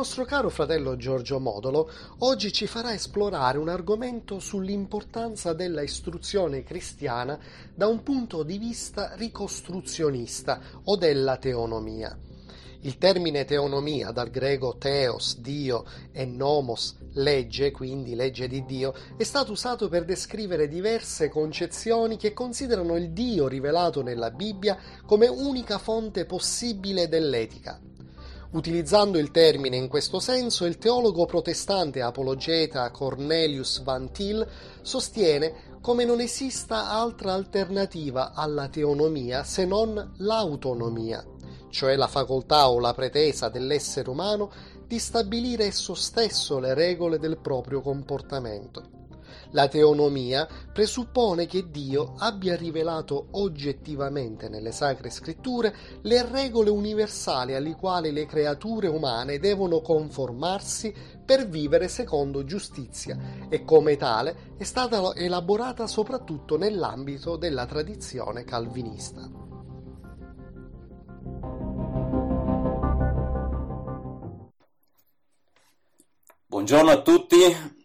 Nostro caro fratello Giorgio Modolo oggi ci farà esplorare un argomento sull'importanza della istruzione cristiana da un punto di vista ricostruzionista o della teonomia. Il termine teonomia, dal greco theos, Dio, e nomos, legge, quindi legge di Dio, è stato usato per descrivere diverse concezioni che considerano il Dio rivelato nella Bibbia come unica fonte possibile dell'etica. Utilizzando il termine in questo senso, il teologo protestante apologeta Cornelius Van Til sostiene come non esista altra alternativa alla teonomia se non l'autonomia, cioè la facoltà o la pretesa dell'essere umano di stabilire esso stesso le regole del proprio comportamento. La teonomia presuppone che Dio abbia rivelato oggettivamente nelle sacre scritture le regole universali alle quali le creature umane devono conformarsi per vivere secondo giustizia e come tale è stata elaborata soprattutto nell'ambito della tradizione calvinista. Buongiorno a tutti,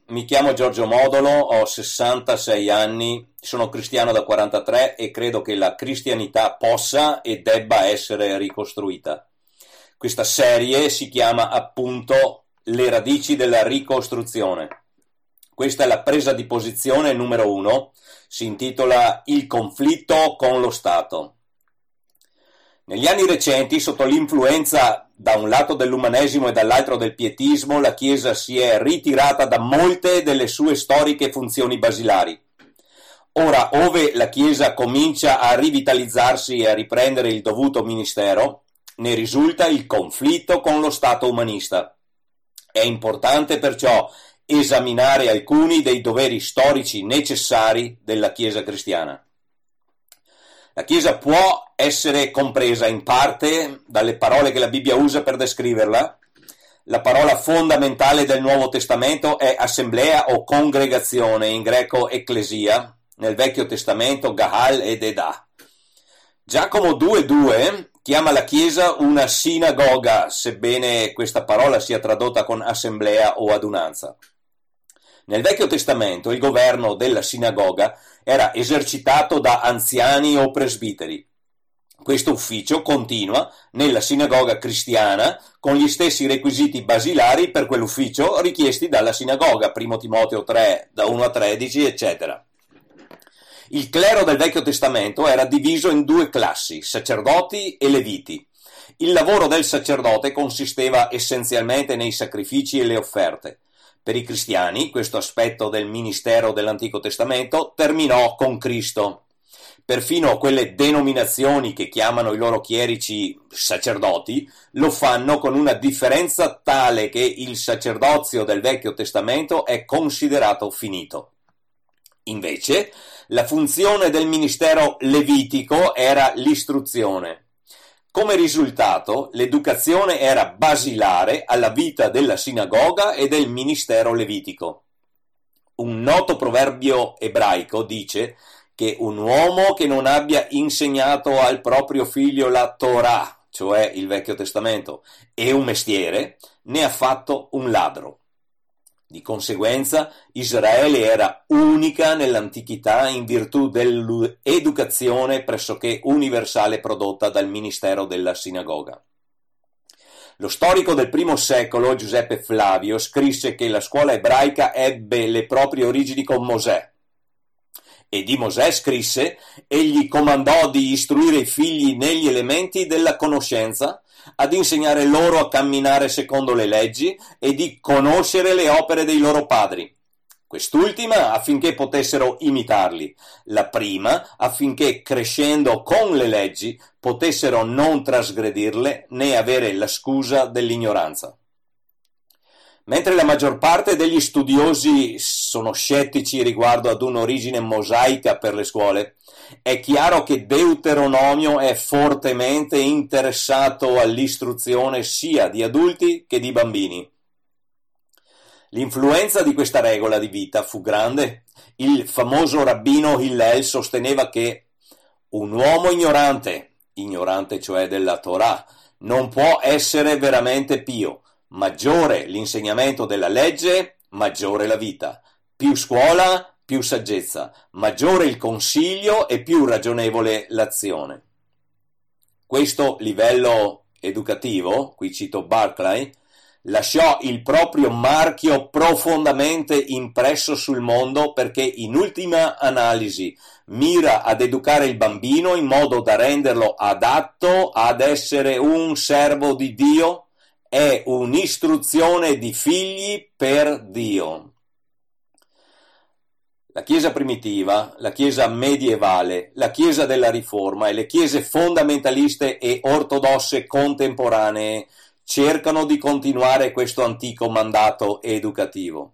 mi chiamo Giorgio Modolo, ho 66 anni, sono cristiano da 43 e credo che la cristianità possa e debba essere ricostruita. Questa serie si chiama appunto Le radici della ricostruzione. Questa è la presa di posizione numero uno, si intitola Il conflitto con lo Stato. Negli anni recenti, sotto l'influenza da un lato dell'umanesimo e dall'altro del pietismo, la Chiesa si è ritirata da molte delle sue storiche funzioni basilari. Ora, ove la Chiesa comincia a rivitalizzarsi e a riprendere il dovuto ministero, ne risulta il conflitto con lo Stato umanista. È importante perciò esaminare alcuni dei doveri storici necessari della Chiesa cristiana. La Chiesa può essere compresa in parte dalle parole che la Bibbia usa per descriverla. La parola fondamentale del Nuovo Testamento è assemblea o congregazione, in greco ecclesia, nel Vecchio Testamento Gahal ed Edah. Giacomo 2.2 chiama la Chiesa una sinagoga, sebbene questa parola sia tradotta con assemblea o adunanza. Nel Vecchio Testamento il governo della sinagoga era esercitato da anziani o presbiteri. Questo ufficio continua nella sinagoga cristiana con gli stessi requisiti basilari per quell'ufficio richiesti dalla sinagoga, 1 Timoteo 3, da 1 a 13, eccetera. Il clero del Vecchio Testamento era diviso in due classi, sacerdoti e leviti. Il lavoro del sacerdote consisteva essenzialmente nei sacrifici e le offerte. Per i cristiani questo aspetto del ministero dell'Antico Testamento terminò con Cristo. Perfino quelle denominazioni che chiamano i loro chierici sacerdoti lo fanno con una differenza tale che il sacerdozio del Vecchio Testamento è considerato finito. Invece, la funzione del ministero levitico era l'istruzione. Come risultato, l'educazione era basilare alla vita della sinagoga e del ministero levitico. Un noto proverbio ebraico dice che un uomo che non abbia insegnato al proprio figlio la Torah, cioè il Vecchio Testamento, e un mestiere, ne ha fatto un ladro. Di conseguenza, Israele era unica nell'antichità in virtù dell'educazione pressoché universale prodotta dal ministero della sinagoga. Lo storico del primo secolo, Giuseppe Flavio, scrisse che la scuola ebraica ebbe le proprie origini con Mosè. E di Mosè scrisse, egli comandò di istruire i figli negli elementi della conoscenza, ad insegnare loro a camminare secondo le leggi e di conoscere le opere dei loro padri. Quest'ultima affinché potessero imitarli, la prima affinché crescendo con le leggi potessero non trasgredirle né avere la scusa dell'ignoranza. Mentre la maggior parte degli studiosi sono scettici riguardo ad un'origine mosaica per le scuole, è chiaro che Deuteronomio è fortemente interessato all'istruzione sia di adulti che di bambini. L'influenza di questa regola di vita fu grande. Il famoso rabbino Hillel sosteneva che un uomo ignorante, ignorante cioè della Torah, non può essere veramente pio, Maggiore l'insegnamento della legge, maggiore la vita. Più scuola, più saggezza. Maggiore il consiglio e più ragionevole l'azione. Questo livello educativo, qui cito Barclay, lasciò il proprio marchio profondamente impresso sul mondo perché in ultima analisi mira ad educare il bambino in modo da renderlo adatto ad essere un servo di Dio, è un'istruzione di figli per Dio. La Chiesa primitiva, la Chiesa medievale, la Chiesa della Riforma e le Chiese fondamentaliste e ortodosse contemporanee cercano di continuare questo antico mandato educativo.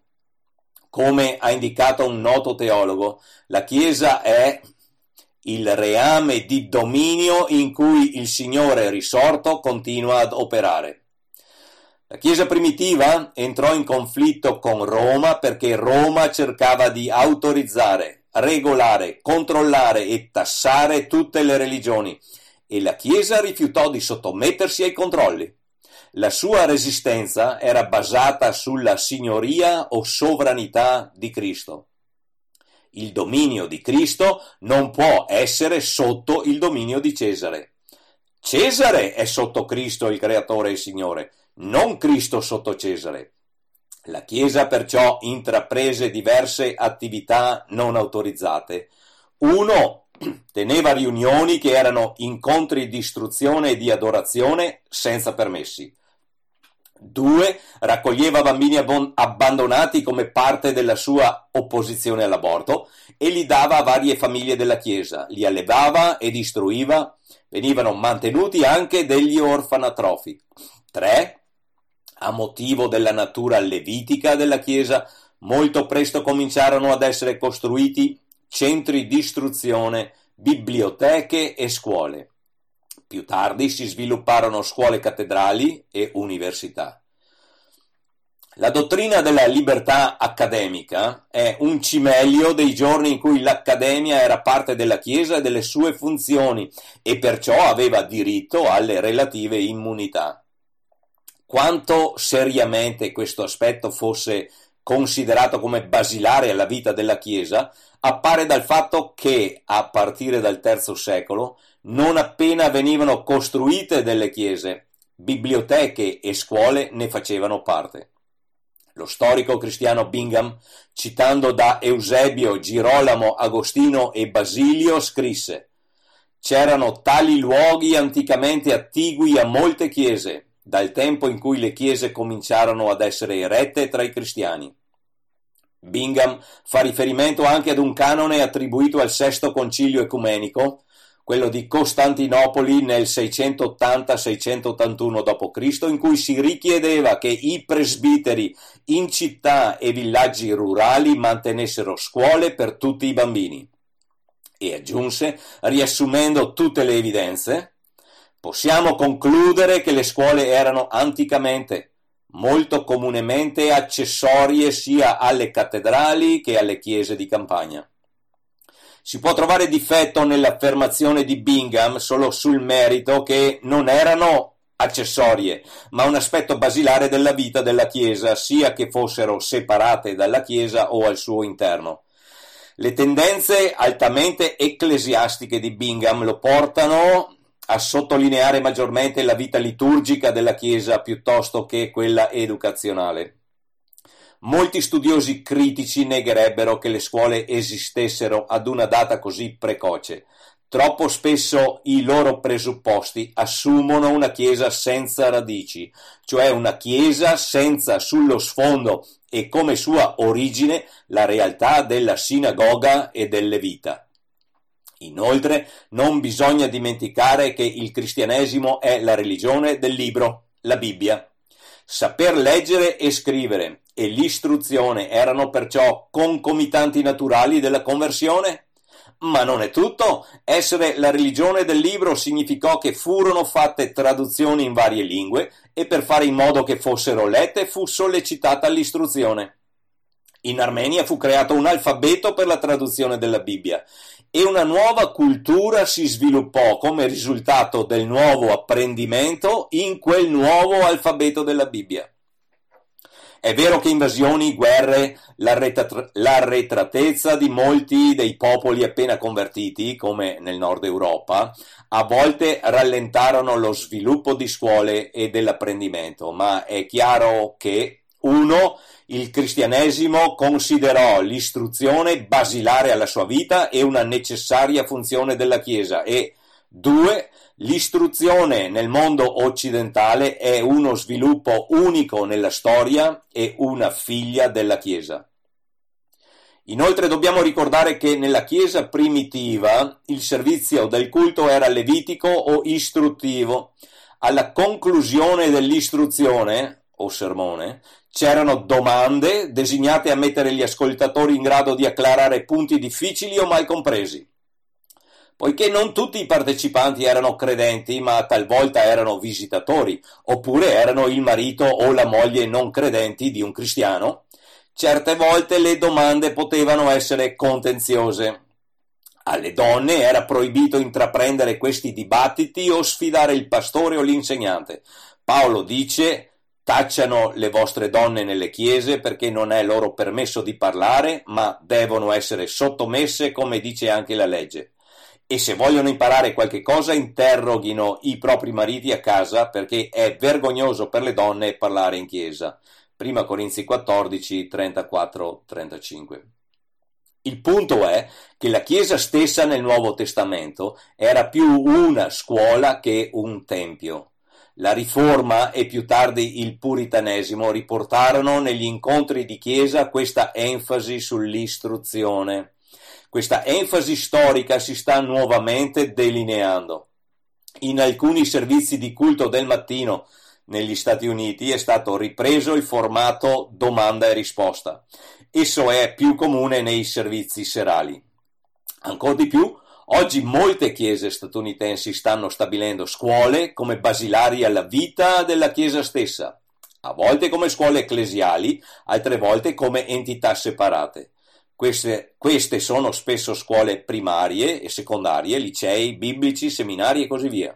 Come ha indicato un noto teologo, la Chiesa è il reame di dominio in cui il Signore risorto continua ad operare. La Chiesa primitiva entrò in conflitto con Roma perché Roma cercava di autorizzare, regolare, controllare e tassare tutte le religioni e la Chiesa rifiutò di sottomettersi ai controlli. La sua resistenza era basata sulla signoria o sovranità di Cristo. Il dominio di Cristo non può essere sotto il dominio di Cesare. Cesare è sotto Cristo il creatore e il Signore, non Cristo sotto Cesare. La Chiesa perciò intraprese diverse attività non autorizzate. Uno, teneva riunioni che erano incontri di istruzione e di adorazione senza permessi. 2. Raccoglieva bambini abbandonati come parte della sua opposizione all'aborto e li dava a varie famiglie della Chiesa, li allevava ed istruiva, venivano mantenuti anche degli orfanatrofi. 3. A motivo della natura levitica della Chiesa, molto presto cominciarono ad essere costruiti centri di istruzione, biblioteche e scuole. Più tardi si svilupparono scuole cattedrali e università. La dottrina della libertà accademica è un cimelio dei giorni in cui l'accademia era parte della Chiesa e delle sue funzioni e perciò aveva diritto alle relative immunità. Quanto seriamente questo aspetto fosse considerato come basilare alla vita della Chiesa appare dal fatto che, a partire dal III secolo, non appena venivano costruite delle chiese, biblioteche e scuole ne facevano parte. Lo storico cristiano Bingham, citando da Eusebio, Girolamo, Agostino e Basilio, scrisse C'erano tali luoghi anticamente attigui a molte chiese, dal tempo in cui le chiese cominciarono ad essere erette tra i cristiani. Bingham fa riferimento anche ad un canone attribuito al sesto concilio ecumenico, quello di Costantinopoli nel 680-681 d.C., in cui si richiedeva che i presbiteri in città e villaggi rurali mantenessero scuole per tutti i bambini. E aggiunse, riassumendo tutte le evidenze, possiamo concludere che le scuole erano anticamente molto comunemente accessorie sia alle cattedrali che alle chiese di campagna. Si può trovare difetto nell'affermazione di Bingham solo sul merito che non erano accessorie, ma un aspetto basilare della vita della Chiesa, sia che fossero separate dalla Chiesa o al suo interno. Le tendenze altamente ecclesiastiche di Bingham lo portano a sottolineare maggiormente la vita liturgica della Chiesa piuttosto che quella educazionale. Molti studiosi critici negherebbero che le scuole esistessero ad una data così precoce. Troppo spesso i loro presupposti assumono una Chiesa senza radici, cioè una Chiesa senza sullo sfondo e come sua origine la realtà della sinagoga e delle vita. Inoltre non bisogna dimenticare che il cristianesimo è la religione del libro, la Bibbia. Saper leggere e scrivere e l'istruzione erano perciò concomitanti naturali della conversione? Ma non è tutto. Essere la religione del libro significò che furono fatte traduzioni in varie lingue e per fare in modo che fossero lette fu sollecitata l'istruzione. In Armenia fu creato un alfabeto per la traduzione della Bibbia e una nuova cultura si sviluppò come risultato del nuovo apprendimento in quel nuovo alfabeto della Bibbia. È vero che invasioni, guerre, l'arretratezza di molti dei popoli appena convertiti, come nel nord Europa, a volte rallentarono lo sviluppo di scuole e dell'apprendimento, ma è chiaro che uno, il cristianesimo considerò l'istruzione basilare alla sua vita e una necessaria funzione della Chiesa e due, L'istruzione nel mondo occidentale è uno sviluppo unico nella storia e una figlia della Chiesa. Inoltre dobbiamo ricordare che nella Chiesa primitiva il servizio del culto era levitico o istruttivo. Alla conclusione dell'istruzione o sermone c'erano domande designate a mettere gli ascoltatori in grado di acclarare punti difficili o mal compresi. Poiché non tutti i partecipanti erano credenti, ma talvolta erano visitatori, oppure erano il marito o la moglie non credenti di un cristiano, certe volte le domande potevano essere contenziose. Alle donne era proibito intraprendere questi dibattiti o sfidare il pastore o l'insegnante. Paolo dice tacciano le vostre donne nelle chiese perché non è loro permesso di parlare, ma devono essere sottomesse come dice anche la legge e se vogliono imparare qualche cosa interroghino i propri mariti a casa perché è vergognoso per le donne parlare in chiesa. Prima Corinzi 14, 34, 35. Il punto è che la Chiesa stessa nel Nuovo Testamento era più una scuola che un tempio. La Riforma e più tardi il Puritanesimo riportarono negli incontri di Chiesa questa enfasi sull'istruzione. Questa enfasi storica si sta nuovamente delineando. In alcuni servizi di culto del mattino negli Stati Uniti è stato ripreso il formato domanda e risposta. Esso è più comune nei servizi serali. Ancora di più, oggi molte chiese statunitensi stanno stabilendo scuole come basilari alla vita della chiesa stessa, a volte come scuole ecclesiali, altre volte come entità separate. Queste, queste sono spesso scuole primarie e secondarie, licei, biblici, seminari e così via.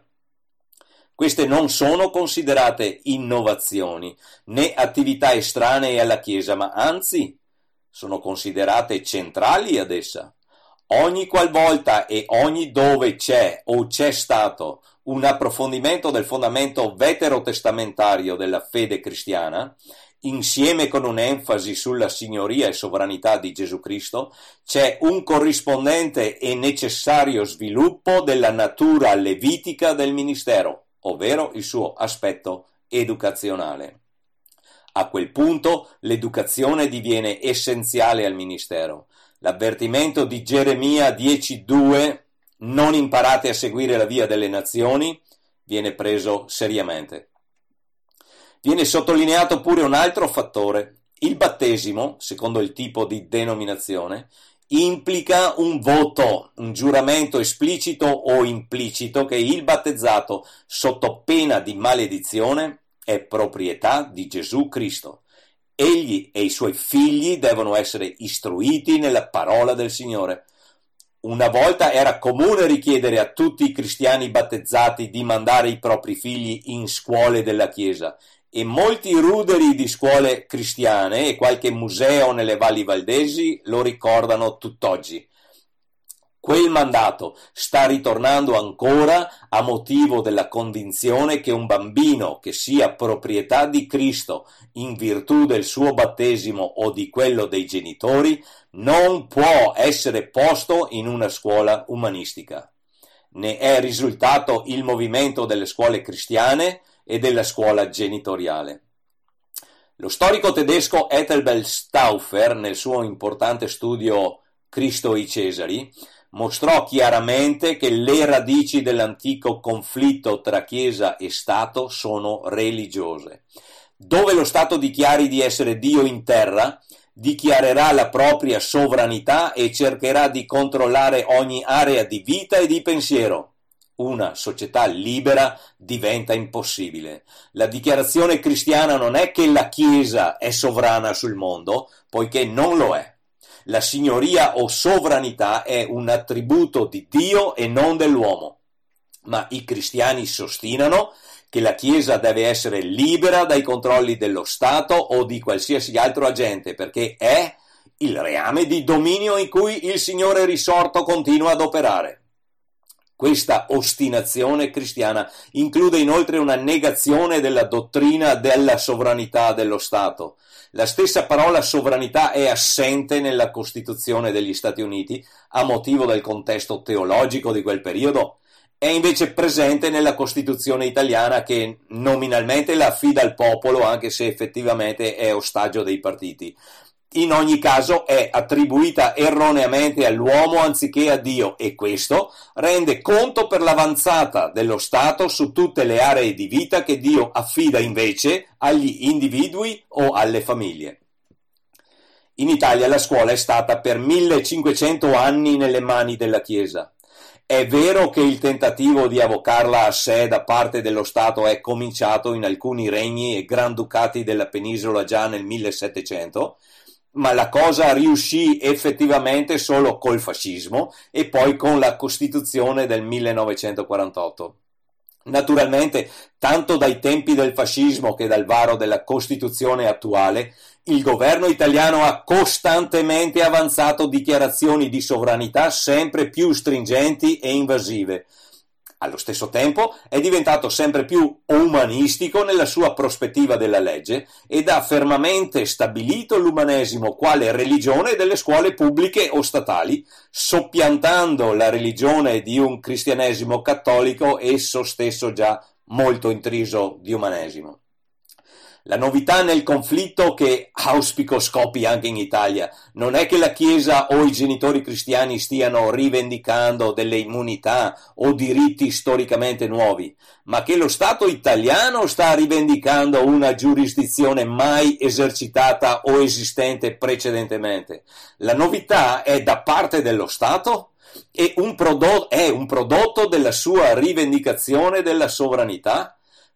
Queste non sono considerate innovazioni né attività estranee alla Chiesa, ma anzi sono considerate centrali ad essa. Ogni qualvolta e ogni dove c'è o c'è stato un approfondimento del fondamento veterotestamentario della fede cristiana, insieme con un'enfasi sulla signoria e sovranità di Gesù Cristo, c'è un corrispondente e necessario sviluppo della natura levitica del ministero, ovvero il suo aspetto educazionale. A quel punto l'educazione diviene essenziale al ministero. L'avvertimento di Geremia 10.2 non imparate a seguire la via delle nazioni viene preso seriamente. Viene sottolineato pure un altro fattore. Il battesimo, secondo il tipo di denominazione, implica un voto, un giuramento esplicito o implicito che il battezzato, sotto pena di maledizione, è proprietà di Gesù Cristo. Egli e i suoi figli devono essere istruiti nella parola del Signore. Una volta era comune richiedere a tutti i cristiani battezzati di mandare i propri figli in scuole della Chiesa e molti ruderi di scuole cristiane e qualche museo nelle valli valdesi lo ricordano tutt'oggi. Quel mandato sta ritornando ancora a motivo della convinzione che un bambino che sia proprietà di Cristo in virtù del suo battesimo o di quello dei genitori non può essere posto in una scuola umanistica. Ne è risultato il movimento delle scuole cristiane e della scuola genitoriale. Lo storico tedesco Ethelbert Stauffer, nel suo importante studio Cristo e i Cesari, mostrò chiaramente che le radici dell'antico conflitto tra Chiesa e Stato sono religiose. Dove lo Stato dichiari di essere Dio in terra, dichiarerà la propria sovranità e cercherà di controllare ogni area di vita e di pensiero una società libera diventa impossibile. La dichiarazione cristiana non è che la Chiesa è sovrana sul mondo, poiché non lo è. La signoria o sovranità è un attributo di Dio e non dell'uomo. Ma i cristiani sostinano che la Chiesa deve essere libera dai controlli dello Stato o di qualsiasi altro agente, perché è il reame di dominio in cui il Signore risorto continua ad operare. Questa ostinazione cristiana include inoltre una negazione della dottrina della sovranità dello Stato. La stessa parola sovranità è assente nella Costituzione degli Stati Uniti a motivo del contesto teologico di quel periodo è invece presente nella Costituzione italiana che nominalmente la affida al popolo anche se effettivamente è ostaggio dei partiti. In ogni caso è attribuita erroneamente all'uomo anziché a Dio e questo rende conto per l'avanzata dello Stato su tutte le aree di vita che Dio affida invece agli individui o alle famiglie. In Italia la scuola è stata per 1500 anni nelle mani della Chiesa. È vero che il tentativo di avocarla a sé da parte dello Stato è cominciato in alcuni regni e granducati della penisola già nel 1700, ma la cosa riuscì effettivamente solo col fascismo e poi con la Costituzione del 1948. Naturalmente, tanto dai tempi del fascismo che dal varo della Costituzione attuale, il governo italiano ha costantemente avanzato dichiarazioni di sovranità sempre più stringenti e invasive, allo stesso tempo è diventato sempre più umanistico nella sua prospettiva della legge ed ha fermamente stabilito l'umanesimo quale religione delle scuole pubbliche o statali, soppiantando la religione di un cristianesimo cattolico esso stesso già molto intriso di umanesimo. La novità nel conflitto che auspico scopi anche in Italia non è che la Chiesa o i genitori cristiani stiano rivendicando delle immunità o diritti storicamente nuovi, ma che lo Stato italiano sta rivendicando una giurisdizione mai esercitata o esistente precedentemente. La novità è da parte dello Stato e un prodotto, è un prodotto della sua rivendicazione della sovranità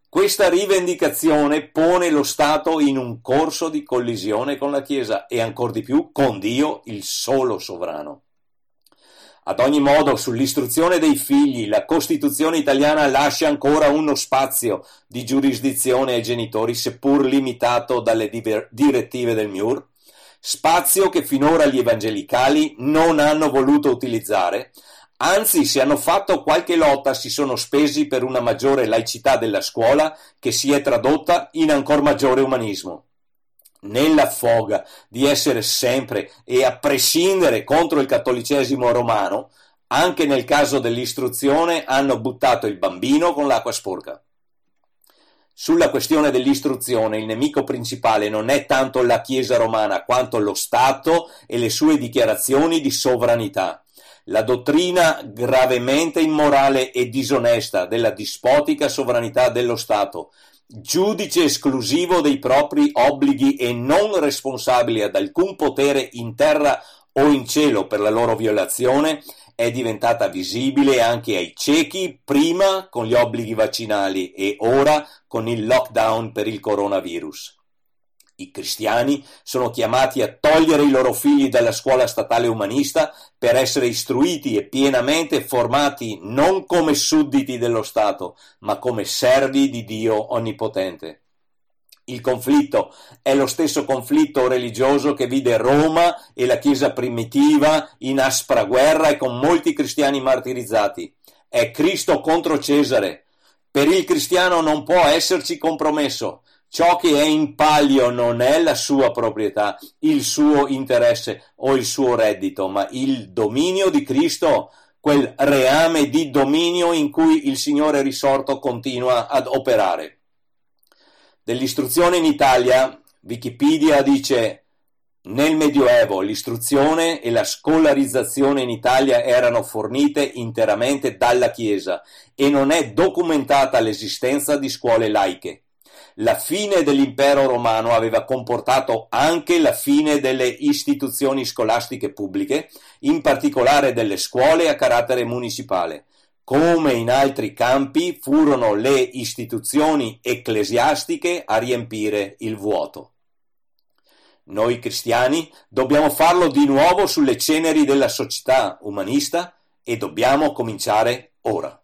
questa rivendicazione pone lo Stato in un corso di collisione con la Chiesa e ancor di più con Dio, il solo sovrano. Ad ogni modo, sull'istruzione dei figli, la Costituzione italiana lascia ancora uno spazio di giurisdizione ai genitori, seppur limitato dalle direttive del MIUR, spazio che finora gli evangelicali non hanno voluto utilizzare, Anzi, se hanno fatto qualche lotta si sono spesi per una maggiore laicità della scuola che si è tradotta in ancor maggiore umanismo. Nella foga di essere sempre e a prescindere contro il cattolicesimo romano, anche nel caso dell'istruzione hanno buttato il bambino con l'acqua sporca. Sulla questione dell'istruzione il nemico principale non è tanto la Chiesa romana quanto lo Stato e le sue dichiarazioni di sovranità la dottrina gravemente immorale e disonesta della dispotica sovranità dello Stato, giudice esclusivo dei propri obblighi e non responsabile ad alcun potere in terra o in cielo per la loro violazione, è diventata visibile anche ai ciechi prima con gli obblighi vaccinali e ora con il lockdown per il coronavirus. I cristiani sono chiamati a togliere i loro figli dalla scuola statale umanista per essere istruiti e pienamente formati non come sudditi dello Stato, ma come servi di Dio Onnipotente. Il conflitto è lo stesso conflitto religioso che vide Roma e la Chiesa primitiva in aspra guerra e con molti cristiani martirizzati. È Cristo contro Cesare. Per il cristiano non può esserci compromesso. Ciò che è in palio non è la sua proprietà, il suo interesse o il suo reddito, ma il dominio di Cristo, quel reame di dominio in cui il Signore risorto continua ad operare. Dell'istruzione in Italia, Wikipedia dice nel Medioevo l'istruzione e la scolarizzazione in Italia erano fornite interamente dalla Chiesa e non è documentata l'esistenza di scuole laiche. La fine dell'impero romano aveva comportato anche la fine delle istituzioni scolastiche pubbliche, in particolare delle scuole a carattere municipale. Come in altri campi furono le istituzioni ecclesiastiche a riempire il vuoto. Noi cristiani dobbiamo farlo di nuovo sulle ceneri della società umanista e dobbiamo cominciare ora.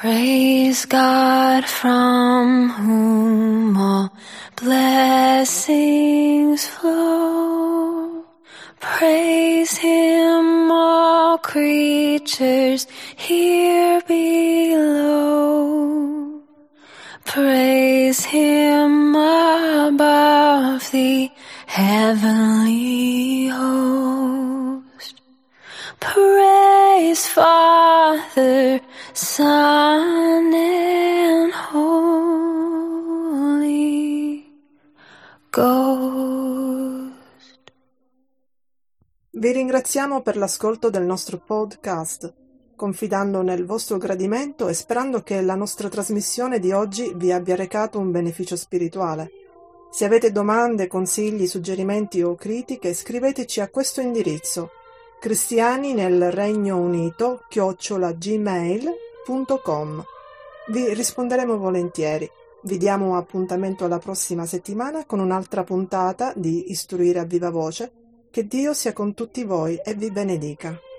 Praise God from whom all blessings flow. Praise Him, all creatures here below. Praise Him above the heavenly host. Praise Father, Vi ringraziamo per l'ascolto del nostro podcast, confidando nel vostro gradimento e sperando che la nostra trasmissione di oggi vi abbia recato un beneficio spirituale. Se avete domande, consigli, suggerimenti o critiche, scriveteci a questo indirizzo cristiani nel Regno Unito chiocciolagmail.com. Vi risponderemo volentieri. Vi diamo appuntamento alla prossima settimana con un'altra puntata di Istruire a viva voce. Che Dio sia con tutti voi e vi benedica.